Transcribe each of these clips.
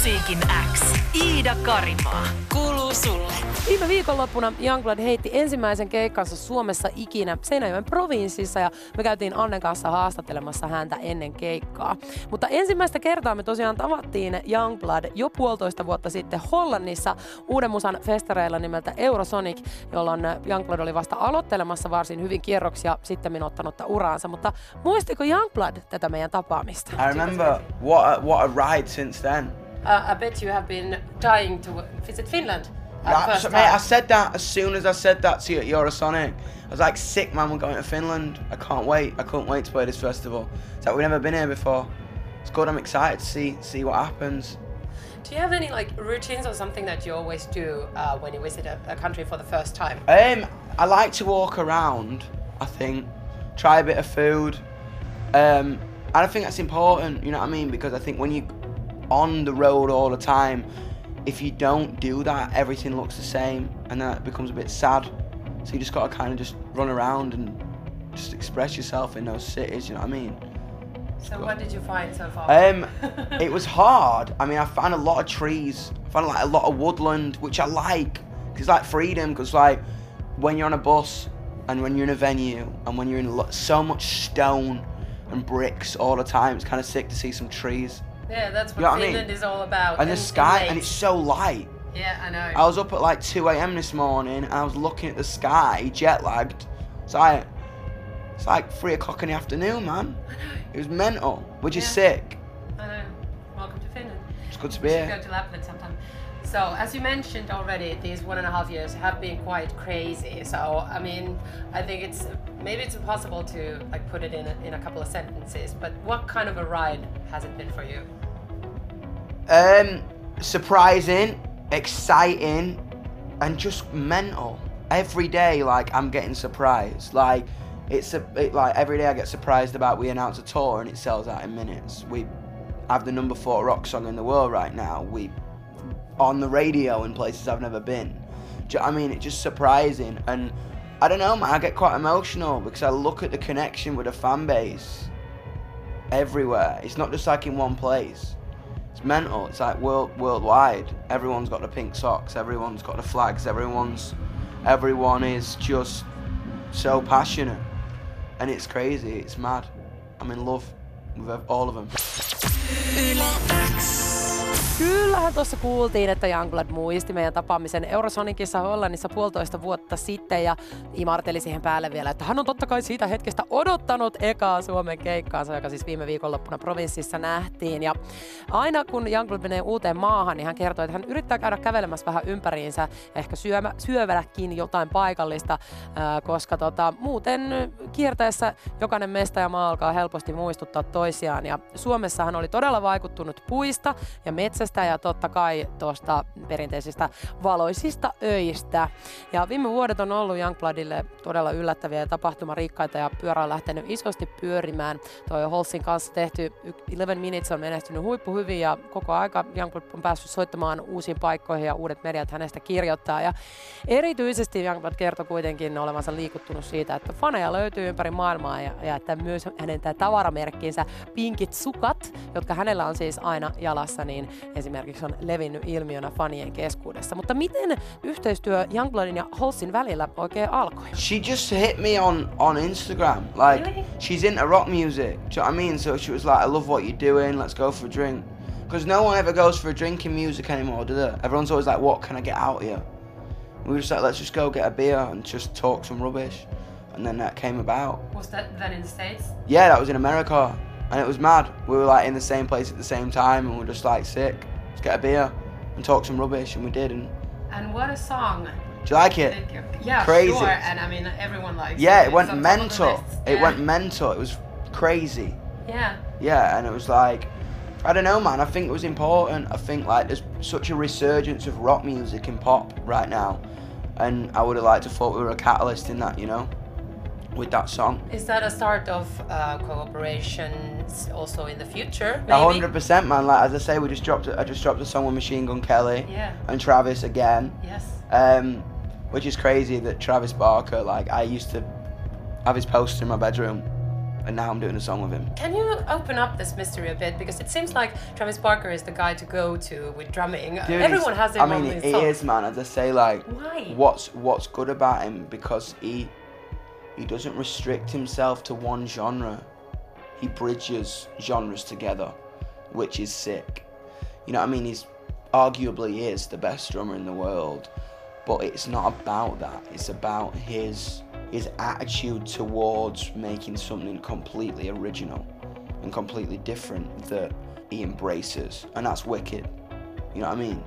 Musiikin X. Iida Karimaa. Kuuluu sulle. Viime viikonloppuna Youngblood heitti ensimmäisen keikkansa Suomessa ikinä Seinäjoen provinssissa ja me käytiin Annen kanssa haastattelemassa häntä ennen keikkaa. Mutta ensimmäistä kertaa me tosiaan tavattiin Youngblood jo puolitoista vuotta sitten Hollannissa uuden musan festareilla nimeltä Eurosonic, jolloin Youngblood oli vasta aloittelemassa varsin hyvin kierroksia sitten ottanutta uraansa. Mutta muistiko Youngblood tätä meidän tapaamista? I remember what a, what a ride since then. Uh, I bet you have been dying to visit Finland. at Like, first so, mate, I said that as soon as I said that to you at Eurosonic. I was like, sick man, we're going to Finland. I can't wait. I couldn't wait to play this festival. It's like we've never been here before. It's good. I'm excited to see see what happens. Do you have any like routines or something that you always do uh, when you visit a, a country for the first time? Um, I like to walk around. I think try a bit of food. Um, and I think that's important. You know what I mean? Because I think when you on the road all the time, if you don't do that, everything looks the same, and that becomes a bit sad. So you just gotta kind of just run around and just express yourself in those cities. You know what I mean? So what did you find so far? Um, it was hard. I mean, I found a lot of trees. I found like a lot of woodland, which I like. Cause like freedom. Cause like when you're on a bus and when you're in a venue and when you're in so much stone and bricks all the time, it's kind of sick to see some trees yeah, that's what you know what I Finland mean? is all about. and the sky, and it's so light. yeah, I know. I was up at like 2 a.m. this morning and I was looking at the sky, jet lagged. It's like it's like three o'clock in the afternoon, man. It was mental, which is sick. I know. Welcome to Finland. It's good to be We here. go to Lapland sometime. So, as you mentioned already, these one and a half years have been quite crazy. So, I mean, I think it's maybe it's impossible to like put it in a, in a couple of sentences. But what kind of a ride has it been for you? Um, surprising, exciting, and just mental. Every day, like I'm getting surprised. Like it's a it, like every day I get surprised about we announce a tour and it sells out in minutes. We have the number four rock song in the world right now. We on the radio in places I've never been. You I mean? It's just surprising and. I don't know, man. I get quite emotional because I look at the connection with the fan base everywhere. It's not just like in one place. It's mental. It's like world worldwide. Everyone's got the pink socks. Everyone's got the flags. Everyone's everyone is just so passionate, and it's crazy. It's mad. I'm in love with all of them. Kyllähän tuossa kuultiin, että Youngblood muisti meidän tapaamisen Eurosonicissa Hollannissa puolitoista vuotta sitten ja imarteli siihen päälle vielä, että hän on totta kai siitä hetkestä odottanut ekaa Suomen keikkaansa, joka siis viime viikonloppuna provinssissa nähtiin. Ja aina kun Youngblood menee uuteen maahan, niin hän kertoo, että hän yrittää käydä kävelemässä vähän ympäriinsä, ehkä syömä, jotain paikallista, koska tota, muuten kiertäessä jokainen mesta ja maa alkaa helposti muistuttaa toisiaan. Ja Suomessa hän oli todella vaikuttunut puista ja metsästä ja totta kai tuosta perinteisistä valoisista öistä. Ja viime vuodet on ollut Youngbloodille todella yllättäviä ja tapahtumarikkaita ja pyörä on lähtenyt isosti pyörimään. Toi Holsin kanssa tehty 11 Minutes on menestynyt huippu hyvin ja koko aika Youngblood on päässyt soittamaan uusiin paikkoihin ja uudet mediat hänestä kirjoittaa. Ja erityisesti Youngblood kertoi kuitenkin olevansa liikuttunut siitä, että faneja löytyy ympäri maailmaa ja, ja että myös hänen tämä tavaramerkkinsä pinkit sukat, jotka hänellä on siis aina jalassa, niin esimerkiksi on levinnyt ilmiönä fanien keskuudessa. Mutta miten yhteistyö Yungbludin ja Halseyn välillä oikein alkoi? She just hit me on on Instagram. Like Really? she's into rock music. Do you know what I mean? So she was like, "I love what you're doing. Let's go for a drink." Because no one ever goes for a drink in music anymore, do they? Everyone's always like, "What can I get out here?" We were just like, "Let's just go get a beer and just talk some rubbish," and then that came about. Was that then in the States? Yeah, that was in America, and it was mad. We were like in the same place at the same time, and we are just like sick. Let's get a beer and talk some rubbish, and we did. And And what a song! do you like it? Yeah, Crazy. sure. And I mean, everyone likes it. Yeah, it. it went It's on top of the mental. It Yeah. went mental. It was crazy. Yeah. Yeah, and it was like, I don't know, man. I think it was important. I think like there's such a resurgence of rock music and pop right now, and I would have liked to thought we were a catalyst in that, you know, with that song. Is that a start of uh, cooperations also in the future? A hundred percent, man. Like as I say, we just dropped. I just dropped a song with Machine Gun Kelly Yeah. and Travis again. Yes. Um, which is crazy that Travis Barker, like I used to have his poster in my bedroom and now I'm doing a song with him. Can you open up this mystery a bit? Because it seems like Travis Barker is the guy to go to with drumming. Dude, Everyone has him I mean, on it songs. is, man. As I say, like, Why? what's what's good about him because he he doesn't restrict himself to one genre. He bridges genres together, which is sick. You know what I mean? He's arguably is the best drummer in the world, but it's not about that. It's about his his attitude towards making something completely original and completely different that he embraces, and that's wicked. You know what I mean?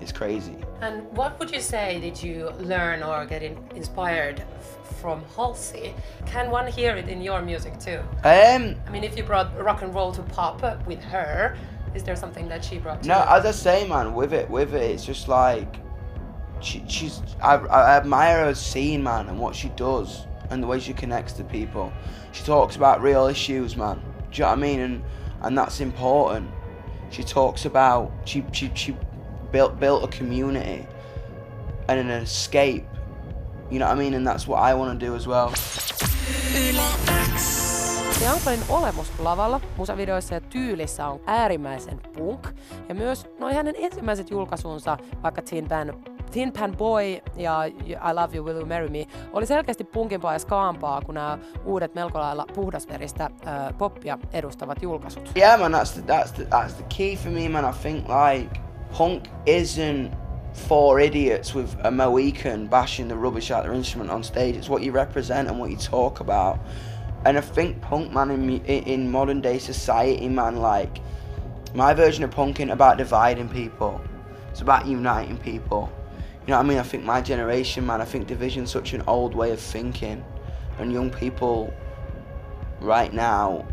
It's crazy. And what would you say did you learn or get in- inspired from Halsey? Can one hear it in your music too? Um, I mean, if you brought rock and roll to pop with her, is there something that she brought to No, you? as I say, man, with it, with it, it's just like she, she's. I, I admire her scene, man, and what she does, and the way she connects to people. She talks about real issues, man. Do you know what I mean? And and that's important. She talks about she she she built built a community and an escape. You know what I mean? And that's what I want to do as well. Youngplanin olemus lavalla, musavideoissa ja tyylissä on äärimmäisen punk. Ja myös noi hänen ensimmäiset julkaisunsa, vaikka Teen Pan, Teen Pan Boy ja I Love You, Will You Marry Me, oli selkeästi punkimpaa ja skaampaa kuin nämä uudet melko lailla puhdasveristä äh, poppia edustavat julkaisut. Yeah, man, that's the, that's the, that's the key for me, man. I think like punk isn't for idiots with a Mohican bashing the rubbish out their instrument on stage. It's what you represent and what you talk about. And I think punk, man, in in in modern day society, man, like my version of punk ain't about dividing people. It's about uniting people. You know what I mean? I think my generation, man, I think division's such an old way of thinking, and young people right now,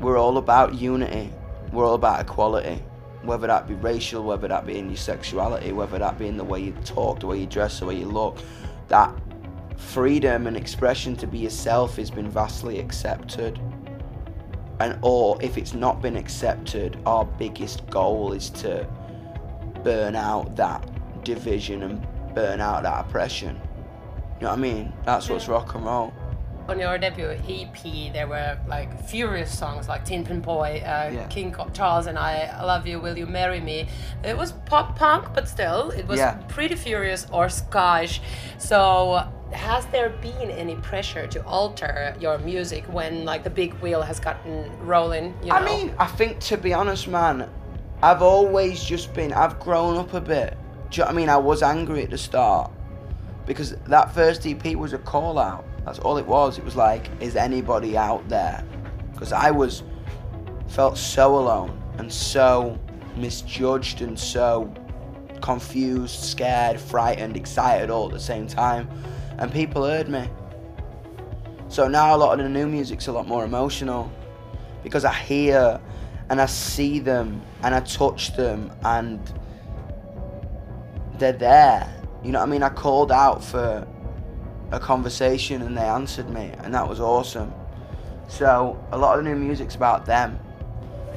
we're all about unity. We're all about equality. Whether that be racial, whether that be in your sexuality, whether that be in the way you talk, the way you dress, the way you look, that freedom and expression to be yourself has been vastly accepted. And or if it's not been accepted, our biggest goal is to burn out that division and burn out that oppression. You know what I mean? That's what's rock and roll. On your debut EP, there were like furious songs like Tin Pan Boy, uh, Yeah. King Charles and I, I Love You, Will You Marry Me. It was pop punk, but still, it was Yeah. pretty furious or skish. So, has there been any pressure to alter your music when like the big wheel has gotten rolling? You know? I mean, I think to be honest, man, I've always just been. I've grown up a bit. Do you know what I mean? I was angry at the start because that first EP was a call out. That's all it was. It was like, is anybody out there? Because I was felt so alone and so misjudged and so confused, scared, frightened, excited all at the same time. And people heard me. So now a lot of the new music's a lot more emotional because I hear and I see them and I touch them and they're there. You know what I mean? I called out for a conversation and they answered me and that was awesome. So a lot of the new music's about them.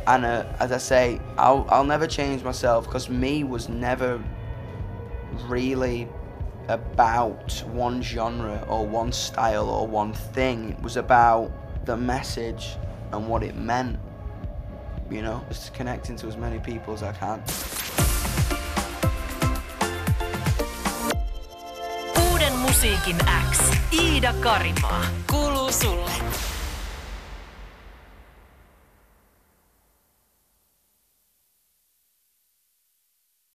And uh, as I say, I'll, I'll never change myself because me was never really about one genre or one style or one thing. It was about the message and what it meant. You know, just connecting to as many people as I can. Musiikin X. Iida Karimaa. Kuuluu sulle.